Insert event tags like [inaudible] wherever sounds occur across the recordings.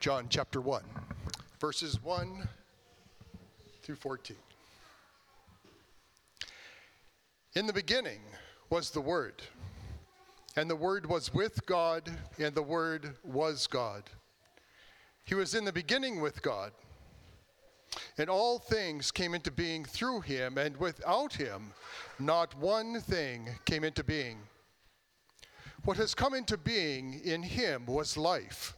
John chapter 1, verses 1 through 14. In the beginning was the Word, and the Word was with God, and the Word was God. He was in the beginning with God, and all things came into being through him, and without him, not one thing came into being. What has come into being in him was life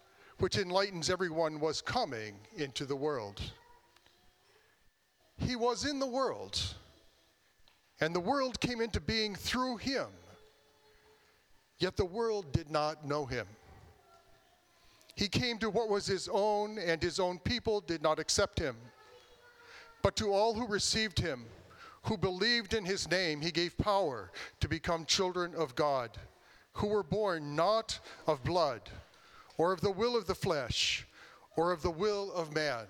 which enlightens everyone, was coming into the world. He was in the world, and the world came into being through him. Yet the world did not know him. He came to what was his own, and his own people did not accept him. But to all who received him, who believed in his name, he gave power to become children of God, who were born not of blood or of the will of the flesh, or of the will of man,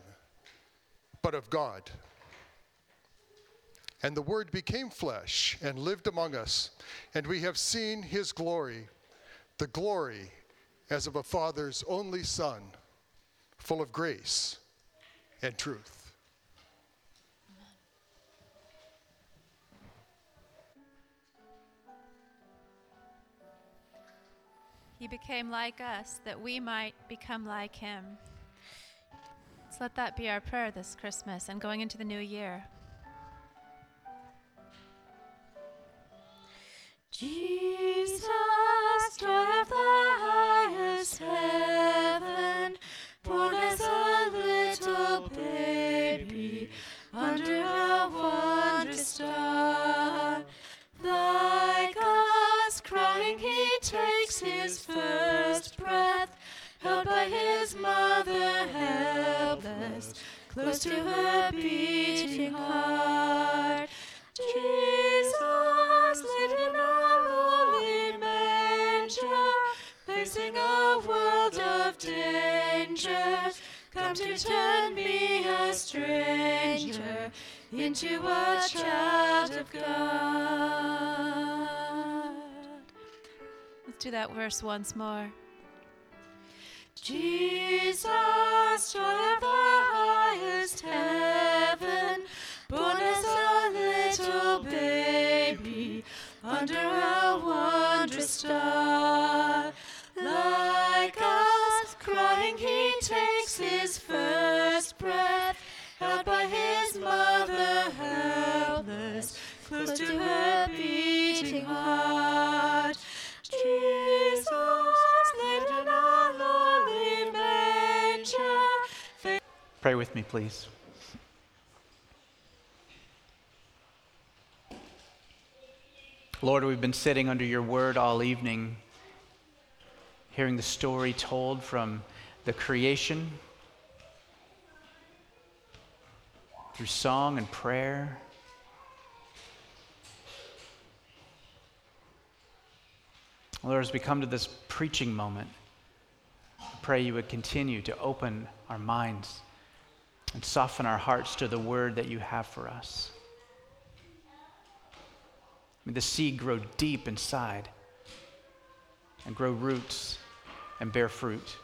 but of God. And the Word became flesh and lived among us, and we have seen his glory, the glory as of a Father's only Son, full of grace and truth. He became like us that we might become like him. So let that be our prayer this Christmas and going into the new year. Jesus, joy of the highest heaven, born as a little baby under a wondrous star. Helpless, close to her beating heart. Jesus, in a lowly manger, facing a world of danger, come to turn me a stranger into a child of God. Let's do that verse once more. Jesus, joy of the highest heaven, born as a little baby under a wondrous star. Like us, crying, he takes his first breath, Pray with me, please. Lord, we've been sitting under your word all evening, hearing the story told from the creation through song and prayer. Lord, as we come to this preaching moment, I pray you would continue to open our minds and soften our hearts to the word that you have for us. May the seed grow deep inside and grow roots and bear fruit.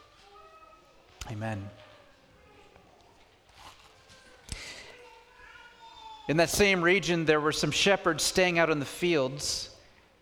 Amen. In that same region, there were some shepherds staying out in the fields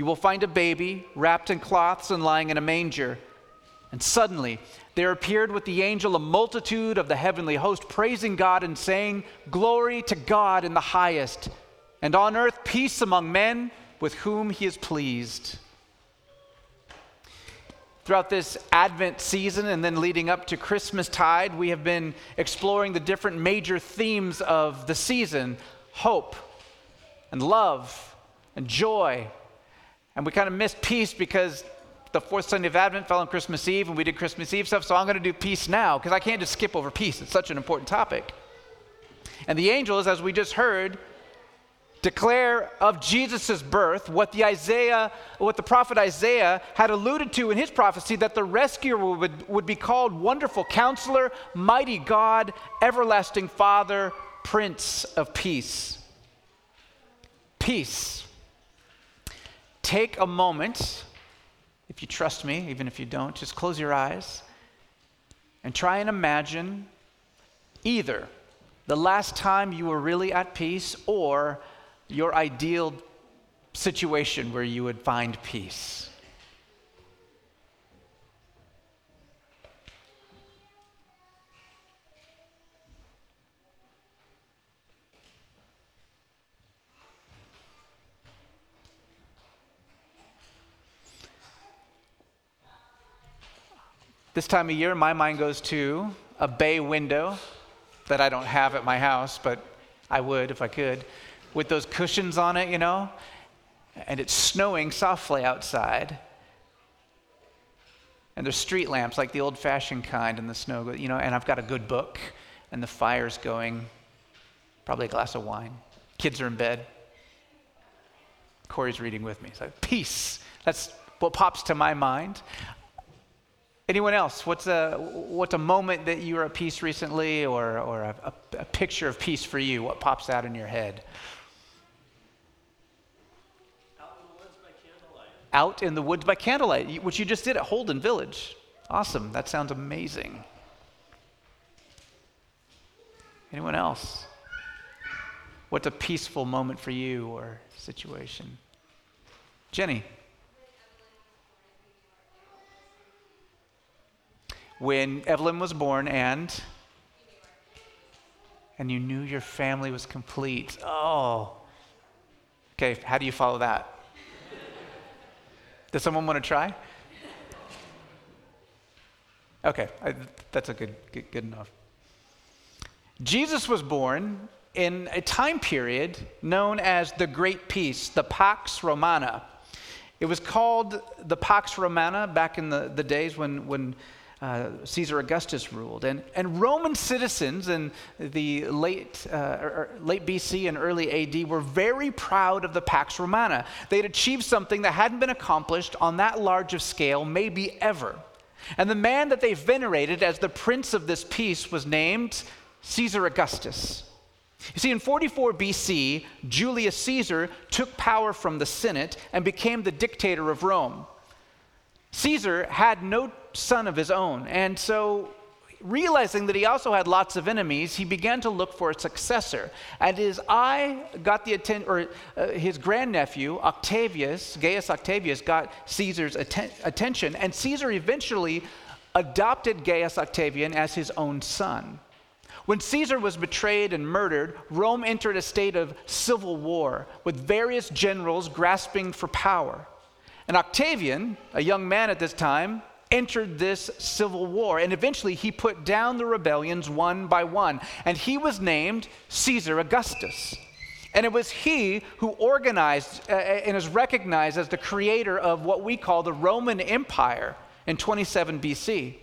You will find a baby wrapped in cloths and lying in a manger. And suddenly there appeared with the angel a multitude of the heavenly host, praising God and saying, Glory to God in the highest, and on earth peace among men with whom he is pleased. Throughout this Advent season and then leading up to Christmas tide, we have been exploring the different major themes of the season hope and love and joy. And we kind of missed peace because the fourth Sunday of Advent fell on Christmas Eve and we did Christmas Eve stuff, so I'm going to do peace now because I can't just skip over peace. It's such an important topic. And the angels, as we just heard, declare of Jesus' birth what the Isaiah, what the prophet Isaiah had alluded to in his prophecy that the rescuer would, would be called Wonderful Counselor, Mighty God, Everlasting Father, Prince of Peace. Peace. Take a moment, if you trust me, even if you don't, just close your eyes and try and imagine either the last time you were really at peace or your ideal situation where you would find peace. This time of year, my mind goes to a bay window that I don't have at my house, but I would if I could, with those cushions on it, you know, and it's snowing softly outside. And there's street lamps, like the old fashioned kind in the snow, you know, and I've got a good book, and the fire's going, probably a glass of wine. Kids are in bed. Corey's reading with me. It's like, peace. That's what pops to my mind. Anyone else? What's a, what's a moment that you were at peace recently or, or a, a, picture of peace for you? What pops out in your head? Out in the woods by candlelight, which you just did at Holden Village. Awesome. That sounds amazing. Anyone else? What's a peaceful moment for you or situation? Jenny. When Evelyn was born and and you knew your family was complete. Oh. Okay, how do you follow that? Does someone want to try? Okay, I, that's a good, good, good enough. Jesus was born in a time period known as the Great Peace, the Pax Romana. It was called the Pax Romana back in the, the days when, when uh, Caesar Augustus ruled. And, and Roman citizens in the late, uh, er, er, late BC and early AD were very proud of the Pax Romana. They'd achieved something that hadn't been accomplished on that large of scale, maybe ever. And the man that they venerated as the prince of this peace was named Caesar Augustus. You see, in 44 BC, Julius Caesar took power from the Senate and became the dictator of Rome. Caesar had no son of his own, and so realizing that he also had lots of enemies, he began to look for a successor. And his eye got the attention, or uh, his grandnephew, Octavius, Gaius Octavius, got Caesar's atten- attention, and Caesar eventually adopted Gaius Octavian as his own son. When Caesar was betrayed and murdered, Rome entered a state of civil war with various generals grasping for power. And Octavian, a young man at this time, entered this civil war. And eventually he put down the rebellions one by one. And he was named Caesar Augustus. And it was he who organized uh, uh and is recognized as the creator of what we call the Roman Empire in 27 BC.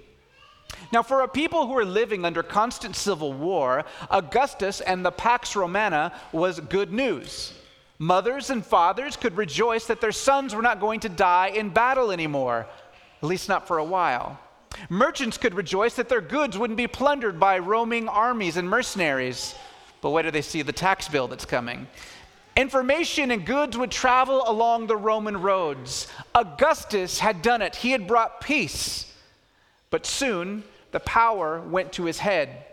Now, for a people who were living under constant civil war, Augustus and the Pax Romana was good news. Mothers and fathers could rejoice that their sons were not going to die in battle anymore, at least not for a while. Merchants could rejoice that their goods wouldn't be plundered by roaming armies and mercenaries. But wait do they see the tax bill that's coming. Information and goods would travel along the Roman roads. Augustus had done it, he had brought peace. But soon, the power went to his head.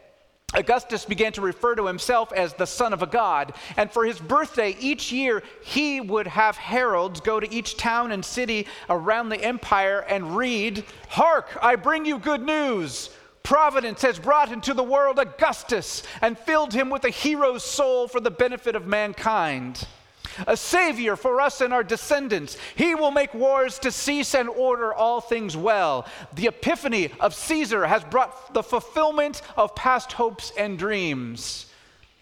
Augustus began to refer to himself as the son of a god. And for his birthday, each year, he would have heralds go to each town and city around the empire and read, Hark, I bring you good news. Providence has brought into the world Augustus and filled him with a hero's soul for the benefit of mankind a savior for us and our descendants. He will make wars to cease and order all things well. The epiphany of Caesar has brought the fulfillment of past hopes and dreams.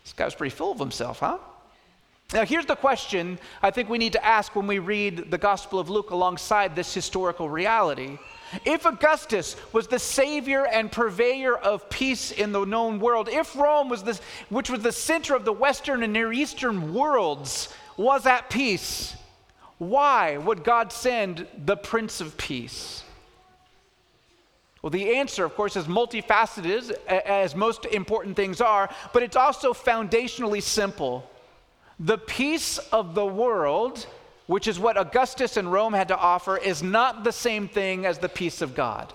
This guy was pretty full of himself, huh? Now, here's the question I think we need to ask when we read the Gospel of Luke alongside this historical reality. If Augustus was the savior and purveyor of peace in the known world, if Rome was this, which was the center of the Western and Near Eastern worlds, was at peace, why would God send the Prince of Peace? Well, the answer, of course, is multifaceted, as most important things are, but it's also foundationally simple. The peace of the world, which is what Augustus and Rome had to offer, is not the same thing as the peace of God.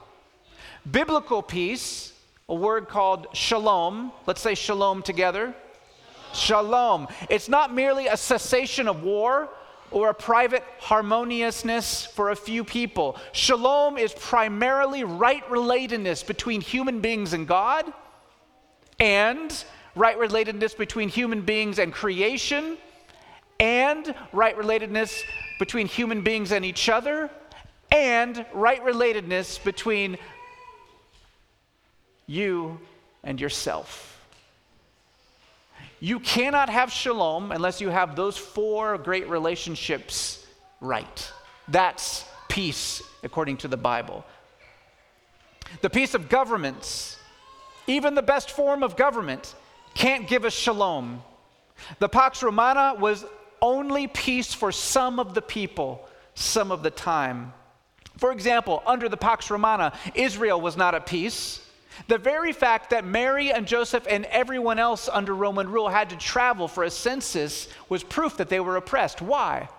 Biblical peace, a word called shalom, let's say shalom together Shalom. It's not merely a cessation of war or a private harmoniousness for a few people. Shalom is primarily right relatedness between human beings and God, and right relatedness between human beings and creation, and right relatedness between human beings and each other, and right relatedness between you and yourself. You cannot have shalom unless you have those four great relationships right. That's peace, according to the Bible. The peace of governments, even the best form of government, can't give us shalom. The Pax Romana was only peace for some of the people, some of the time. For example, under the Pax Romana, Israel was not at peace. The very fact that Mary and Joseph and everyone else under Roman rule had to travel for a census was proof that they were oppressed. Why?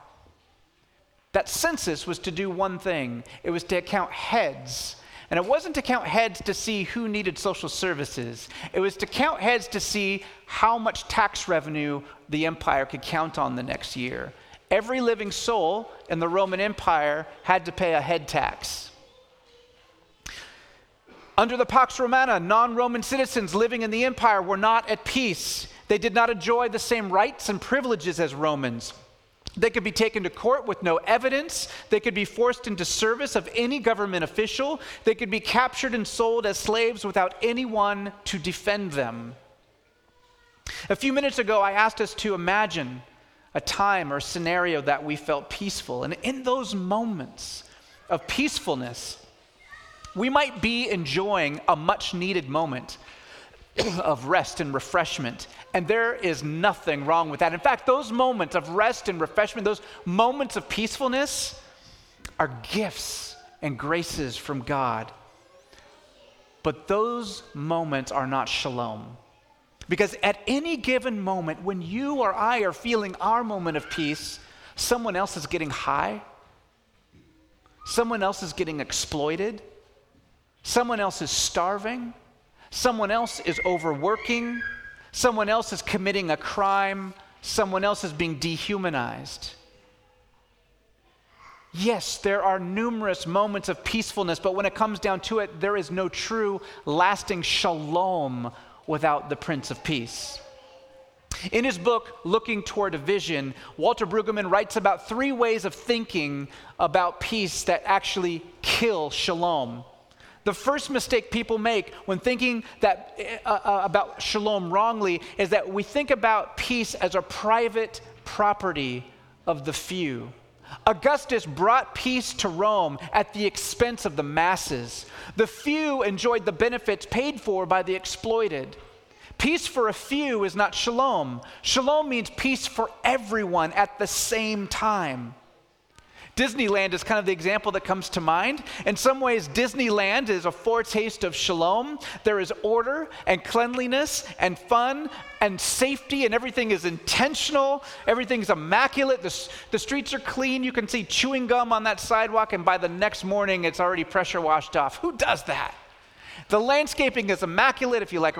That census was to do one thing it was to count heads. And it wasn't to count heads to see who needed social services, it was to count heads to see how much tax revenue the empire could count on the next year. Every living soul in the Roman Empire had to pay a head tax. Under the Pax Romana, non Roman citizens living in the empire were not at peace. They did not enjoy the same rights and privileges as Romans. They could be taken to court with no evidence. They could be forced into service of any government official. They could be captured and sold as slaves without anyone to defend them. A few minutes ago, I asked us to imagine a time or scenario that we felt peaceful. And in those moments of peacefulness, we might be enjoying a much needed moment [clears throat] of rest and refreshment. And there is nothing wrong with that. In fact, those moments of rest and refreshment, those moments of peacefulness, are gifts and graces from God. But those moments are not shalom. Because at any given moment, when you or I are feeling our moment of peace, someone else is getting high, someone else is getting exploited Someone else is starving. Someone else is overworking. Someone else is committing a crime. Someone else is being dehumanized. Yes, there are numerous moments of peacefulness, but when it comes down to it, there is no true, lasting shalom without the Prince of Peace. In his book, Looking Toward a Vision, Walter Brueggemann writes about three ways of thinking about peace that actually kill shalom. The first mistake people make when thinking that, uh, uh, about shalom wrongly is that we think about peace as a private property of the few. Augustus brought peace to Rome at the expense of the masses. The few enjoyed the benefits paid for by the exploited. Peace for a few is not shalom. Shalom means peace for everyone at the same time. Disneyland is kind of the example that comes to mind. In some ways, Disneyland is a foretaste of shalom. There is order and cleanliness and fun and safety, and everything is intentional. Everything's immaculate. The, the streets are clean. You can see chewing gum on that sidewalk, and by the next morning, it's already pressure washed off. Who does that? The landscaping is immaculate. If you like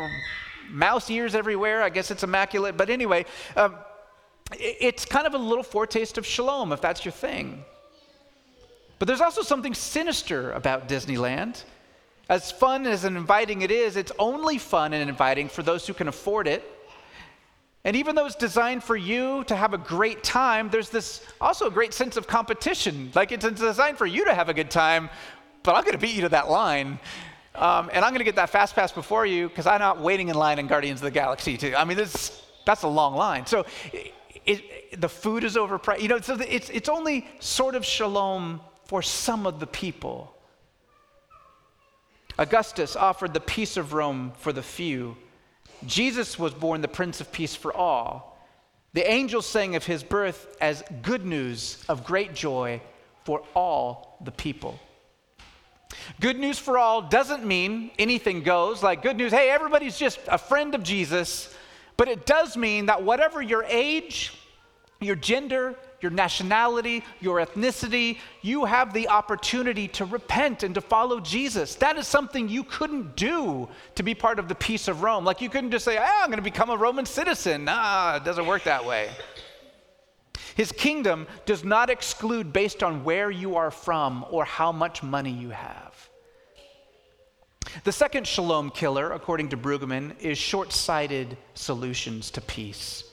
mouse ears everywhere. I guess it's immaculate. But anyway, um, it's kind of a little foretaste of shalom, if that's your thing. But there's also something sinister about Disneyland. As fun as and inviting it is, it's only fun and inviting for those who can afford it. And even though it's designed for you to have a great time, there's this also a great sense of competition. Like it's designed for you to have a good time, but I'm going to beat you to that line. Um, and I'm going to get that fast pass before you because I'm not waiting in line in Guardians of the Galaxy too. I mean, this, that's a long line. So it, it, the food is overpriced. You know, so it's, it's only sort of shalom for some of the people. Augustus offered the peace of Rome for the few. Jesus was born the Prince of Peace for all. The angels sang of his birth as good news of great joy for all the people. Good news for all doesn't mean anything goes, like good news, hey, everybody's just a friend of Jesus, but it does mean that whatever your age, your gender, your nationality, your ethnicity, you have the opportunity to repent and to follow Jesus. That is something you couldn't do to be part of the peace of Rome. Like you couldn't just say, ah, I'm going to become a Roman citizen. Nah, it doesn't work that way. His kingdom does not exclude based on where you are from or how much money you have. The second shalom killer, according to Brueggemann, is short sighted solutions to peace.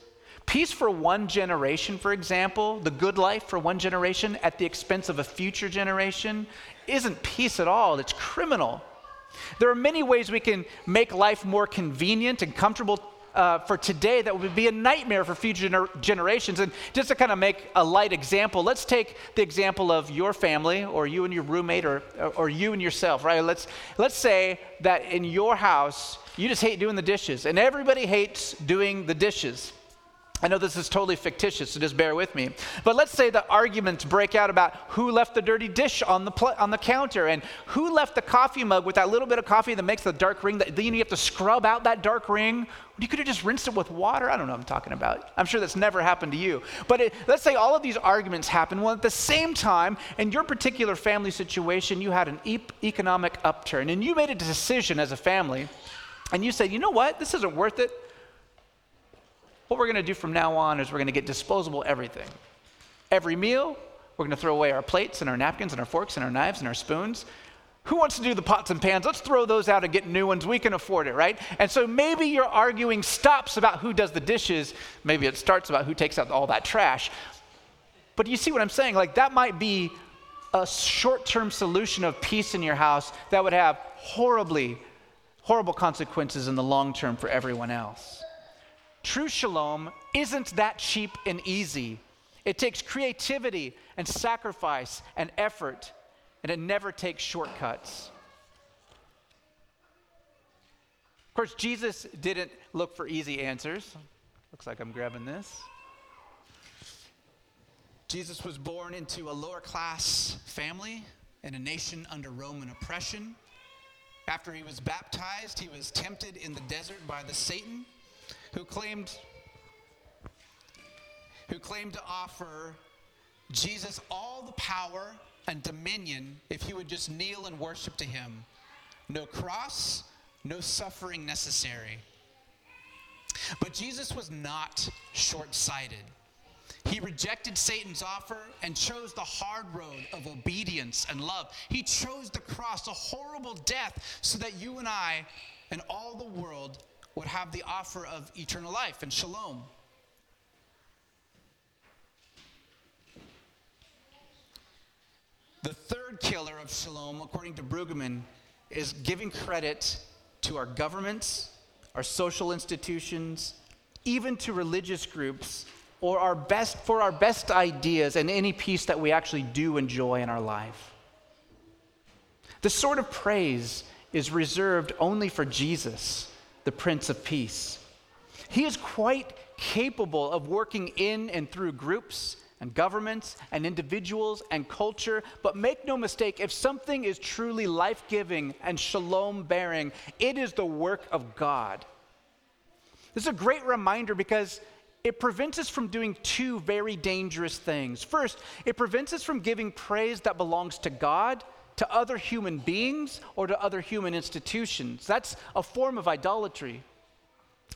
Peace for one generation, for example, the good life for one generation at the expense of a future generation, isn't peace at all. It's criminal. There are many ways we can make life more convenient and comfortable uh, for today that would be a nightmare for future gener- generations. And just to kind of make a light example, let's take the example of your family or you and your roommate or, or you and yourself, right? Let's, let's say that in your house, you just hate doing the dishes, and everybody hates doing the dishes. I know this is totally fictitious, so just bear with me. But let's say the arguments break out about who left the dirty dish on the, pl- on the counter and who left the coffee mug with that little bit of coffee that makes the dark ring. That, then you have to scrub out that dark ring. You could have just rinsed it with water. I don't know what I'm talking about. I'm sure that's never happened to you. But it, let's say all of these arguments happen. Well, at the same time, in your particular family situation, you had an e- economic upturn and you made a decision as a family and you said, you know what? This isn't worth it. What we're going to do from now on is we're going to get disposable everything. Every meal, we're going to throw away our plates and our napkins and our forks and our knives and our spoons. Who wants to do the pots and pans? Let's throw those out and get new ones. We can afford it, right? And so maybe your arguing stops about who does the dishes. Maybe it starts about who takes out all that trash. But you see what I'm saying? Like, that might be a short term solution of peace in your house that would have horribly, horrible consequences in the long term for everyone else. True shalom isn't that cheap and easy. It takes creativity and sacrifice and effort, and it never takes shortcuts. Of course, Jesus didn't look for easy answers. Looks like I'm grabbing this. Jesus was born into a lower class family in a nation under Roman oppression. After he was baptized, he was tempted in the desert by the Satan who claimed who claimed to offer Jesus all the power and dominion if he would just kneel and worship to him. No cross, no suffering necessary. But Jesus was not short sighted. He rejected Satan's offer and chose the hard road of obedience and love. He chose the cross, a horrible death, so that you and I and all the world would have the offer of eternal life and shalom. The third killer of shalom, according to Brueggemann, is giving credit to our governments, our social institutions, even to religious groups, or our best for our best ideas and any peace that we actually do enjoy in our life. This sort of praise is reserved only for Jesus the Prince of Peace. He is quite capable of working in and through groups and governments and individuals and culture. But make no mistake, if something is truly life giving and shalom bearing, it is the work of God. This is a great reminder because it prevents us from doing two very dangerous things. First, it prevents us from giving praise that belongs to God to other human beings or to other human institutions. That's a form of idolatry.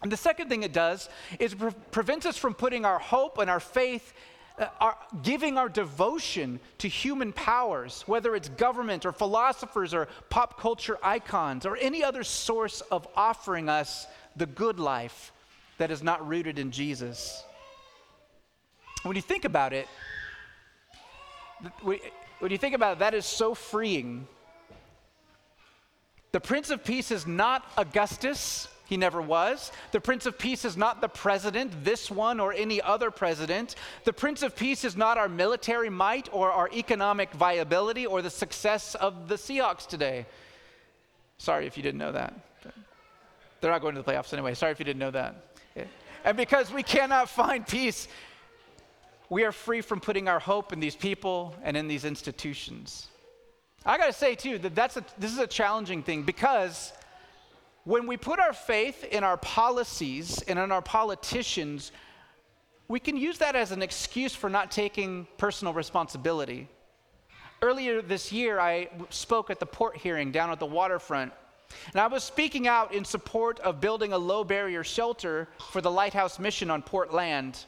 And the second thing it does is pre- prevents us from putting our hope and our faith, uh, our, giving our devotion to human powers, whether it's government or philosophers or pop culture icons or any other source of offering us the good life that is not rooted in Jesus. When you think about it, when you think about it, that is so freeing. The Prince of Peace is not Augustus. He never was. The Prince of Peace is not the president, this one or any other president. The Prince of Peace is not our military might or our economic viability or the success of the Seahawks today. Sorry if you didn't know that. They're not going to the playoffs anyway. Sorry if you didn't know that. And because we cannot find peace, we are free from putting our hope in these people and in these institutions. I got to say, too, that that's a, this is a challenging thing because when we put our faith in our policies and in our politicians, we can use that as an excuse for not taking personal responsibility. Earlier this year, I spoke at the port hearing down at the waterfront, and I was speaking out in support of building a low barrier shelter for the Lighthouse Mission on port land.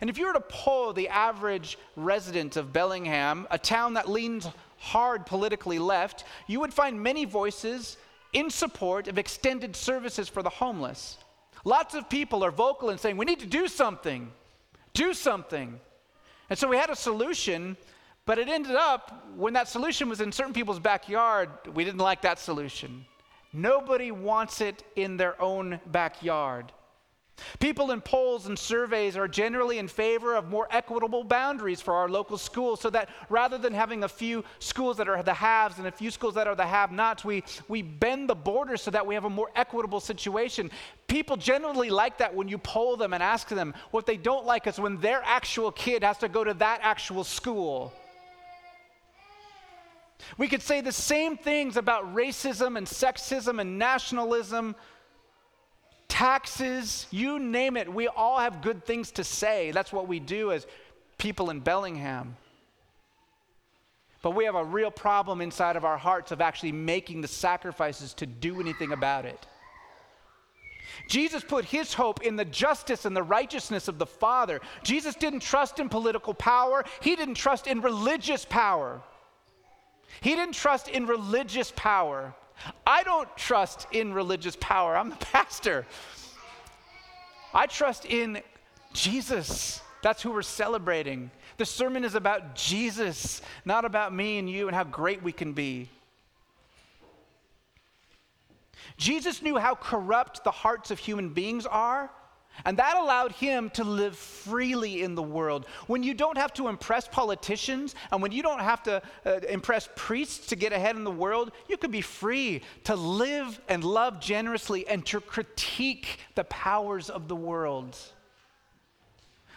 And if you were to poll the average resident of Bellingham, a town that leans hard politically left, you would find many voices in support of extended services for the homeless. Lots of people are vocal in saying, we need to do something, do something. And so we had a solution, but it ended up, when that solution was in certain people's backyard, we didn't like that solution. Nobody wants it in their own backyard. People in polls and surveys are generally in favor of more equitable boundaries for our local schools so that rather than having a few schools that are the haves and a few schools that are the have nots, we, we bend the borders so that we have a more equitable situation. People generally like that when you poll them and ask them. What they don't like is when their actual kid has to go to that actual school. We could say the same things about racism and sexism and nationalism taxes, you name it. We all have good things to say. That's what we do as people in Bellingham. But we have a real problem inside of our hearts of actually making the sacrifices to do anything about it. Jesus put his hope in the justice and the righteousness of the Father. Jesus didn't trust in political power, he didn't trust in religious power. He didn't trust in religious power. I don't trust in religious power. I'm the [laughs] pastor. I trust in Jesus. That's who we're celebrating. The sermon is about Jesus, not about me and you and how great we can be. Jesus knew how corrupt the hearts of human beings are, and that allowed him to live freely in the world. When you don't have to impress politicians and when you don't have to uh, impress priests to get ahead in the world, you can be free to live and love generously and to critique the powers of the world.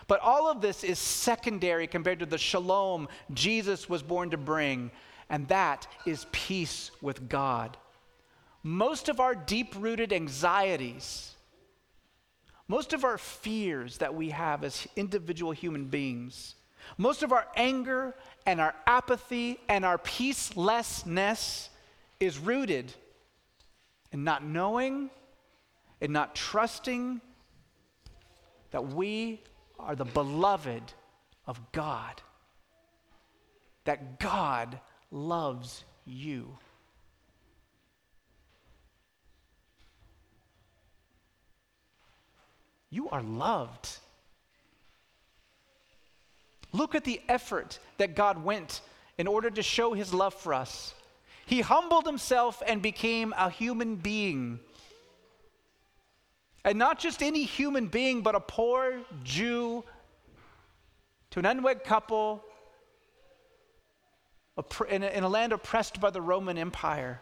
But all of this is secondary compared to the shalom Jesus was born to bring, and that is peace with God. Most of our deep rooted anxieties, most of our fears that we have as individual human beings, most of our anger and our apathy and our peacelessness is rooted in not knowing and not trusting that we are the beloved of God, that God loves you. You are loved. Look at the effort that God went in order to show his love for us. He humbled himself and became a human being. And not just any human being, but a poor Jew to an unwed couple in a, land oppressed by the Roman Empire.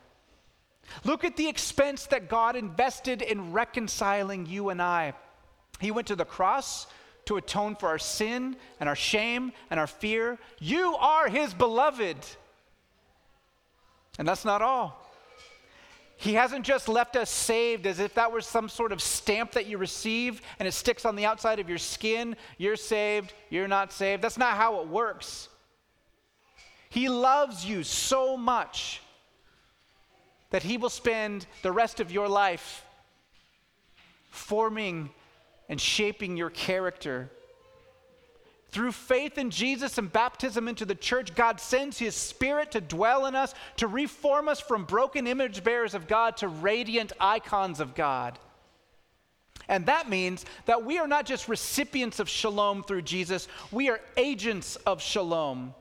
Look at the expense that God invested in reconciling you and I. He went to the cross to atone for our sin and our shame and our fear. You are his beloved. And that's not all. He hasn't just left us saved as if that was some sort of stamp that you receive and it sticks on the outside of your skin. You're saved, you're not saved. That's not how it works. He loves you so much that he will spend the rest of your life forming and shaping your character. Through faith in Jesus and baptism into the church, God sends His Spirit to dwell in us, to reform us from broken image bearers of God to radiant icons of God. And that means that we are not just recipients of shalom through Jesus, we are agents of shalom.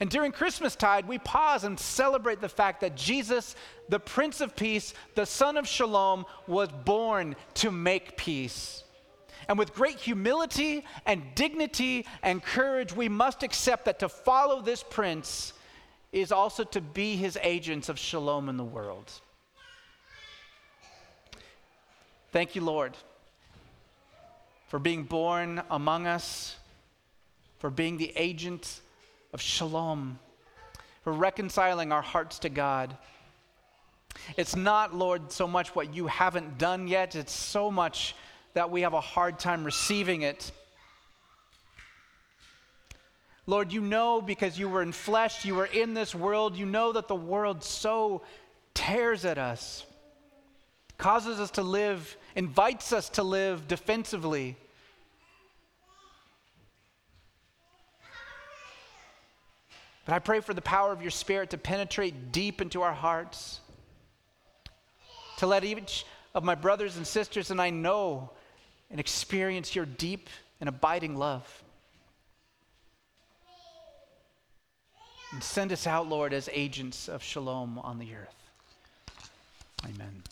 And during Christmastide, we pause and celebrate the fact that Jesus, the Prince of Peace, the Son of Shalom, was born to make peace. And with great humility and dignity and courage, we must accept that to follow this Prince is also to be his agents of shalom in the world. Thank you, Lord, for being born among us, for being the agent of shalom, for reconciling our hearts to God. It's not, Lord, so much what you haven't done yet, it's so much that we have a hard time receiving it. Lord, you know because you were in flesh, you were in this world, you know that the world so tears at us, causes us to live, invites us to live defensively. But I pray for the power of your Spirit to penetrate deep into our hearts, to let each of my brothers and sisters and I know and experience your deep and abiding love. And send us out, Lord, as agents of shalom on the earth. Amen.